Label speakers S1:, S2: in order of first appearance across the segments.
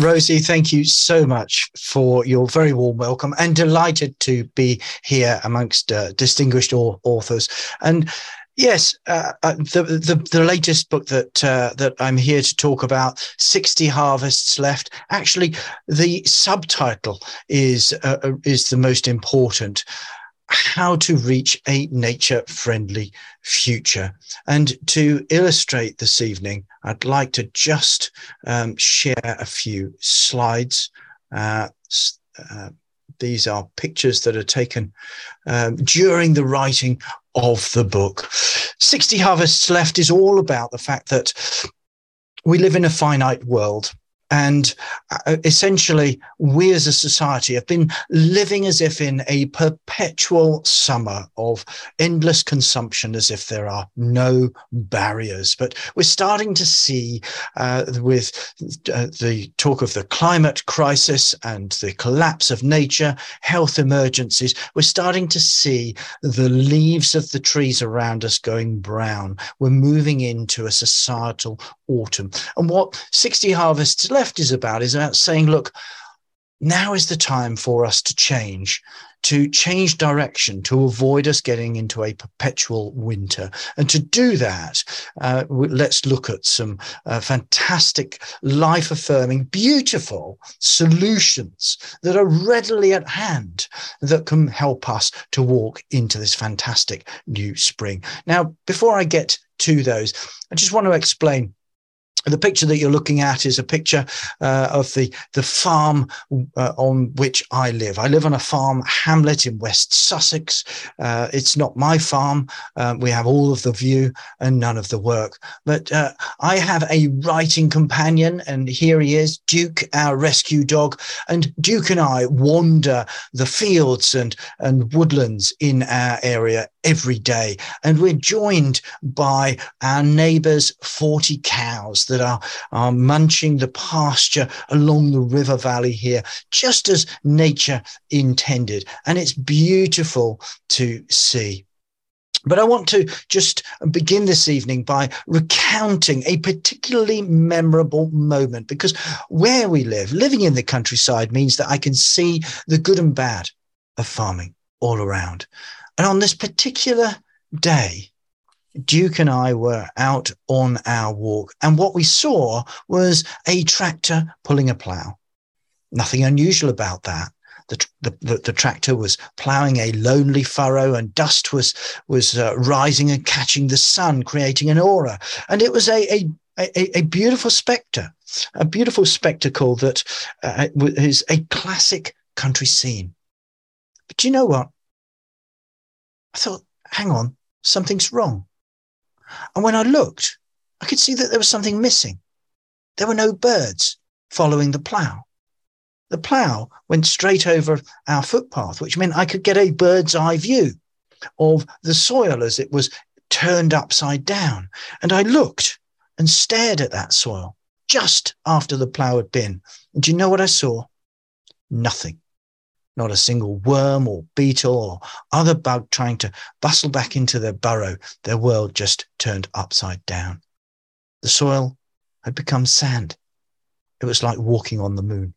S1: Rosie, thank you so much for your very warm welcome and delighted to be here amongst uh, distinguished authors. And Yes, uh, uh, the, the, the latest book that uh, that I'm here to talk about, sixty harvests left. Actually, the subtitle is uh, uh is the most important. How to reach a nature friendly future. And to illustrate this evening, I'd like to just um, share a few slides. Uh, these are pictures that are taken um, during the writing of the book. 60 Harvests Left is all about the fact that we live in a finite world. And uh, essentially, we as a society have been living as if in a perpetual summer of endless consumption, as if there are no barriers. But we're starting to see, uh, with uh, the talk of the climate crisis and the collapse of nature, health emergencies, we're starting to see the leaves of the trees around us going brown. We're moving into a societal autumn. And what 60 Harvests Left is about is about saying, look, now is the time for us to change, to change direction, to avoid us getting into a perpetual winter. And to do that, uh, let's look at some uh, fantastic, life affirming, beautiful solutions that are readily at hand that can help us to walk into this fantastic new spring. Now, before I get to those, I just want to explain the picture that you're looking at is a picture uh, of the the farm uh, on which I live. I live on a farm hamlet in West Sussex. Uh, it's not my farm. Um, we have all of the view and none of the work. But uh, I have a writing companion, and here he is, Duke, our rescue dog. And Duke and I wander the fields and and woodlands in our area every day. And we're joined by our neighbors' 40 cows that are, are munching the pasture along the river valley here, just as nature intended. And it's beautiful to see. But I want to just begin this evening by recounting a particularly memorable moment because where we live, living in the countryside means that I can see the good and bad of farming all around. And on this particular day, Duke and I were out on our walk, and what we saw was a tractor pulling a plow. Nothing unusual about that. The, the, the, tractor was plowing a lonely furrow and dust was was uh, rising and catching the sun creating an aura and it was a, a a, a beautiful spectre a beautiful spectacle that uh, is a classic country scene but do you know what I thought, hang on, something's wrong. And when I looked, I could see that there was something missing. There were no birds following the plough. The plough went straight over our footpath, which meant I could get a bird's eye view of the soil as it was turned upside down. And I looked and stared at that soil just after the plough had been. And do you know what I saw? Nothing not a single worm or beetle or other bug trying to bustle back into their burrow. Their world just turned upside down. The soil had become sand. It was like walking on the moon.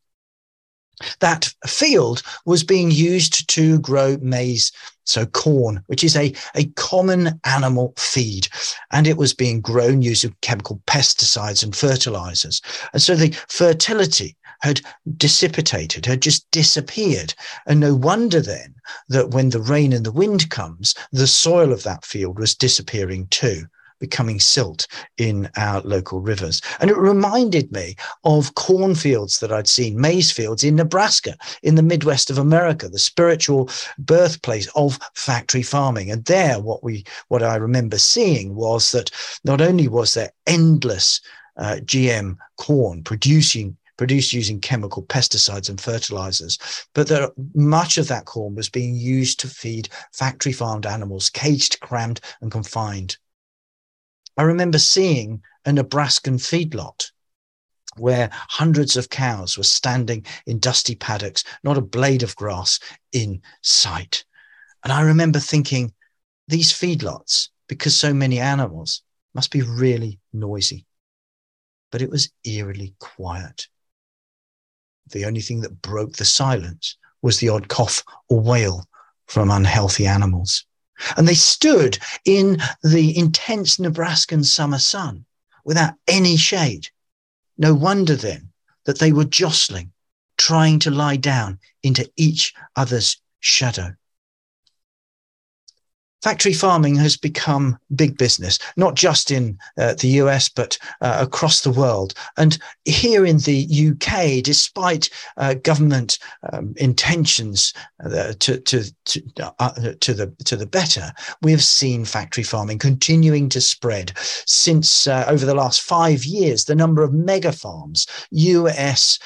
S1: That field was being used to grow maize, so corn, which is a, a common animal feed. And it was being grown using chemical pesticides and fertilizers. And so the fertility had dissipated, had just disappeared. And no wonder then that when the rain and the wind comes, the soil of that field was disappearing too becoming silt in our local rivers. And it reminded me of cornfields that I'd seen, maize fields in Nebraska, in the Midwest of America, the spiritual birthplace of factory farming. And there, what we, what I remember seeing was that not only was there endless uh, GM corn producing produced using chemical pesticides and fertilizers, but that much of that corn was being used to feed factory farmed animals, caged, crammed, and confined. I remember seeing a Nebraskan feedlot where hundreds of cows were standing in dusty paddocks, not a blade of grass in sight. And I remember thinking, these feedlots, because so many animals, must be really noisy. But it was eerily quiet. The only thing that broke the silence was the odd cough or wail from unhealthy animals. And they stood in the intense Nebraskan summer sun without any shade. No wonder then that they were jostling, trying to lie down into each other's shadow. Factory farming has become big business, not just in uh, the US, but uh, across the world. And here in the UK, despite uh, government um, intentions uh, to, to, to, uh, to, the, to the better, we have seen factory farming continuing to spread. Since uh, over the last five years, the number of mega farms, US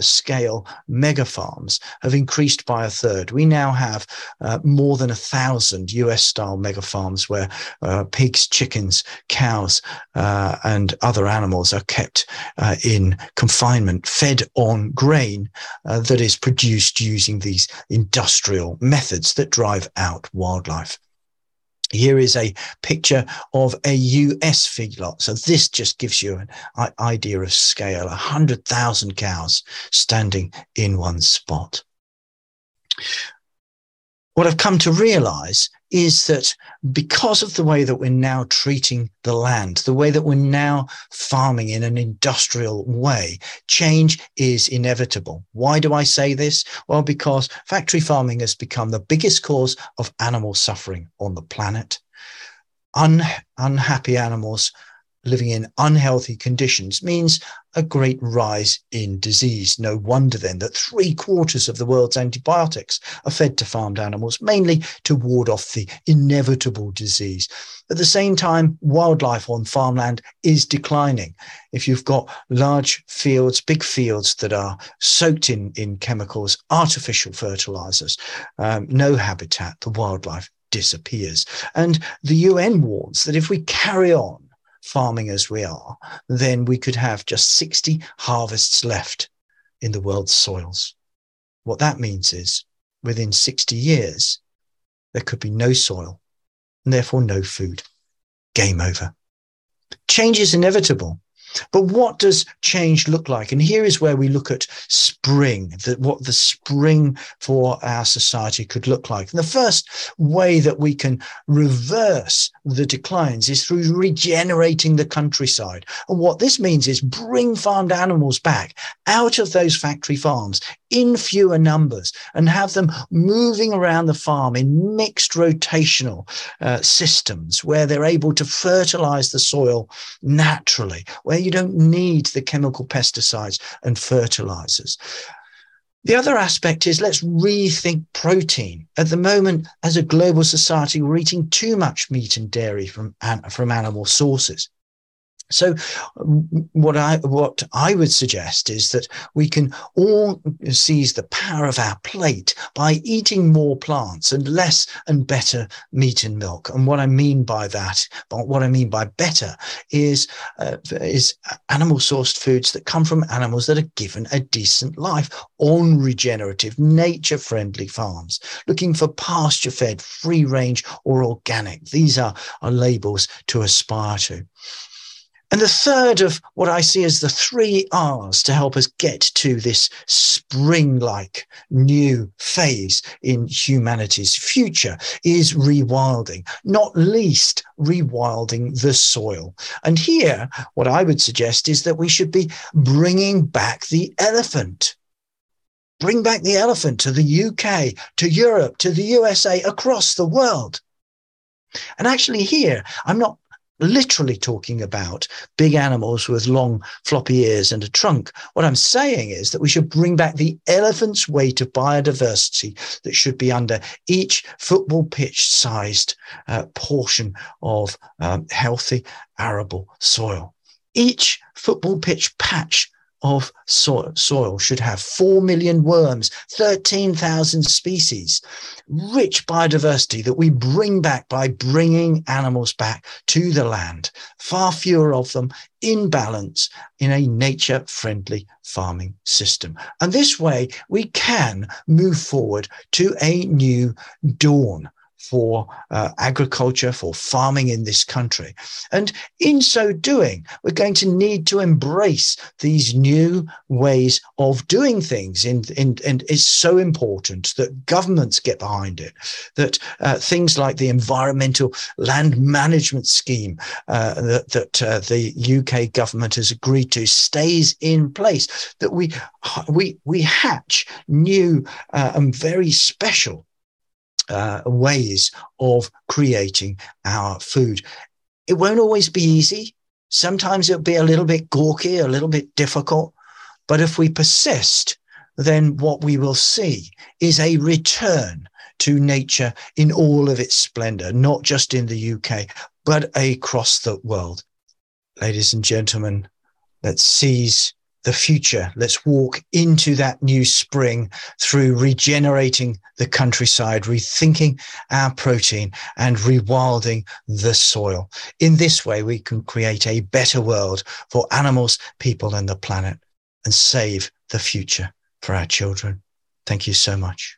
S1: scale mega farms, have increased by a third. We now have more than a thousand US style mega farms where uh, pigs, chickens, cows, uh, and other animals are kept uh, in confinement, fed on grain uh, that is produced using these industrial methods that drive out wildlife. Here is a picture of a US feedlot. So this just gives you an idea of scale, 100,000 cows standing in one spot what I've come to realize is that because of the way that we're now treating the land, the way that we're now farming in an industrial way, change is inevitable. Why do I say this? Well, because factory farming has become the biggest cause of animal suffering on the planet. Un- unhappy animals living in unhealthy conditions means a great rise in disease. No wonder then that three quarters of the world's antibiotics are fed to farmed animals, mainly to ward off the inevitable disease. At the same time, wildlife on farmland is declining. If you've got large fields, big fields that are soaked in, in chemicals, artificial fertilizers, um, no habitat, the wildlife disappears. And the UN warns that if we carry on farming as we are, then we could have just 60 harvests left in the world's soils. What that means is within 60 years, there could be no soil and therefore no food. Game over. Change is inevitable. But what does change look like? And here is where we look at spring, that what the spring for our society could look like. And the first way that we can reverse the declines is through regenerating the countryside. And what this means is bring farmed animals back out of those factory farms in fewer numbers and have them moving around the farm in mixed rotational uh, systems where they're able to fertilize the soil naturally, where you don't need the chemical pesticides and fertilizers. The other aspect is let's rethink protein. At the moment, as a global society, we're eating too much meat and dairy from, from animal sources. So what I what I would suggest is that we can all seize the power of our plate by eating more plants and less and better meat and milk. And what I mean by that, what I mean by better, is uh, is animal sourced foods that come from animals that are given a decent life on regenerative, nature friendly farms, looking for pasture fed, free range, or organic. These are, are labels to aspire to. And the third of what I see as the three R's to help us get to this spring like new phase in humanity's future is rewilding, not least rewilding the soil. And here, what I would suggest is that we should be bringing back the elephant. Bring back the elephant to the UK, to Europe, to the USA, across the world. And actually, here, I'm not literally talking about big animals with long floppy ears and a trunk. What I'm saying is that we should bring back the elephant's weight of biodiversity that should be under each football pitch sized uh, portion of um, healthy arable soil. Each football pitch patch of soil, soil should have 4 million worms, 13,000 species, rich biodiversity that we bring back by bringing animals back to the land, far fewer of them in balance in a nature friendly farming system. And this way we can move forward to a new dawn for uh, agriculture, for farming in this country. And in so doing, we're going to need to embrace these new ways of doing things. In, in, and it's so important that governments get behind it, that uh, things like the Environmental Land Management Scheme uh, that, that uh, the UK government has agreed to stays in place, that we, we, we hatch new uh, and very special uh, ways of creating our food. It won't always be easy. Sometimes it'll be a little bit gawky, a little bit difficult. But if we persist, then what we will see is a return to nature in all of its splendor, not just in the UK, but across the world. Ladies and gentlemen, let's seize the future. Let's walk into that new spring through regenerating the countryside, rethinking our protein and rewilding the soil. In this way, we can create a better world for animals, people, and the planet and save the future for our children. Thank you so much.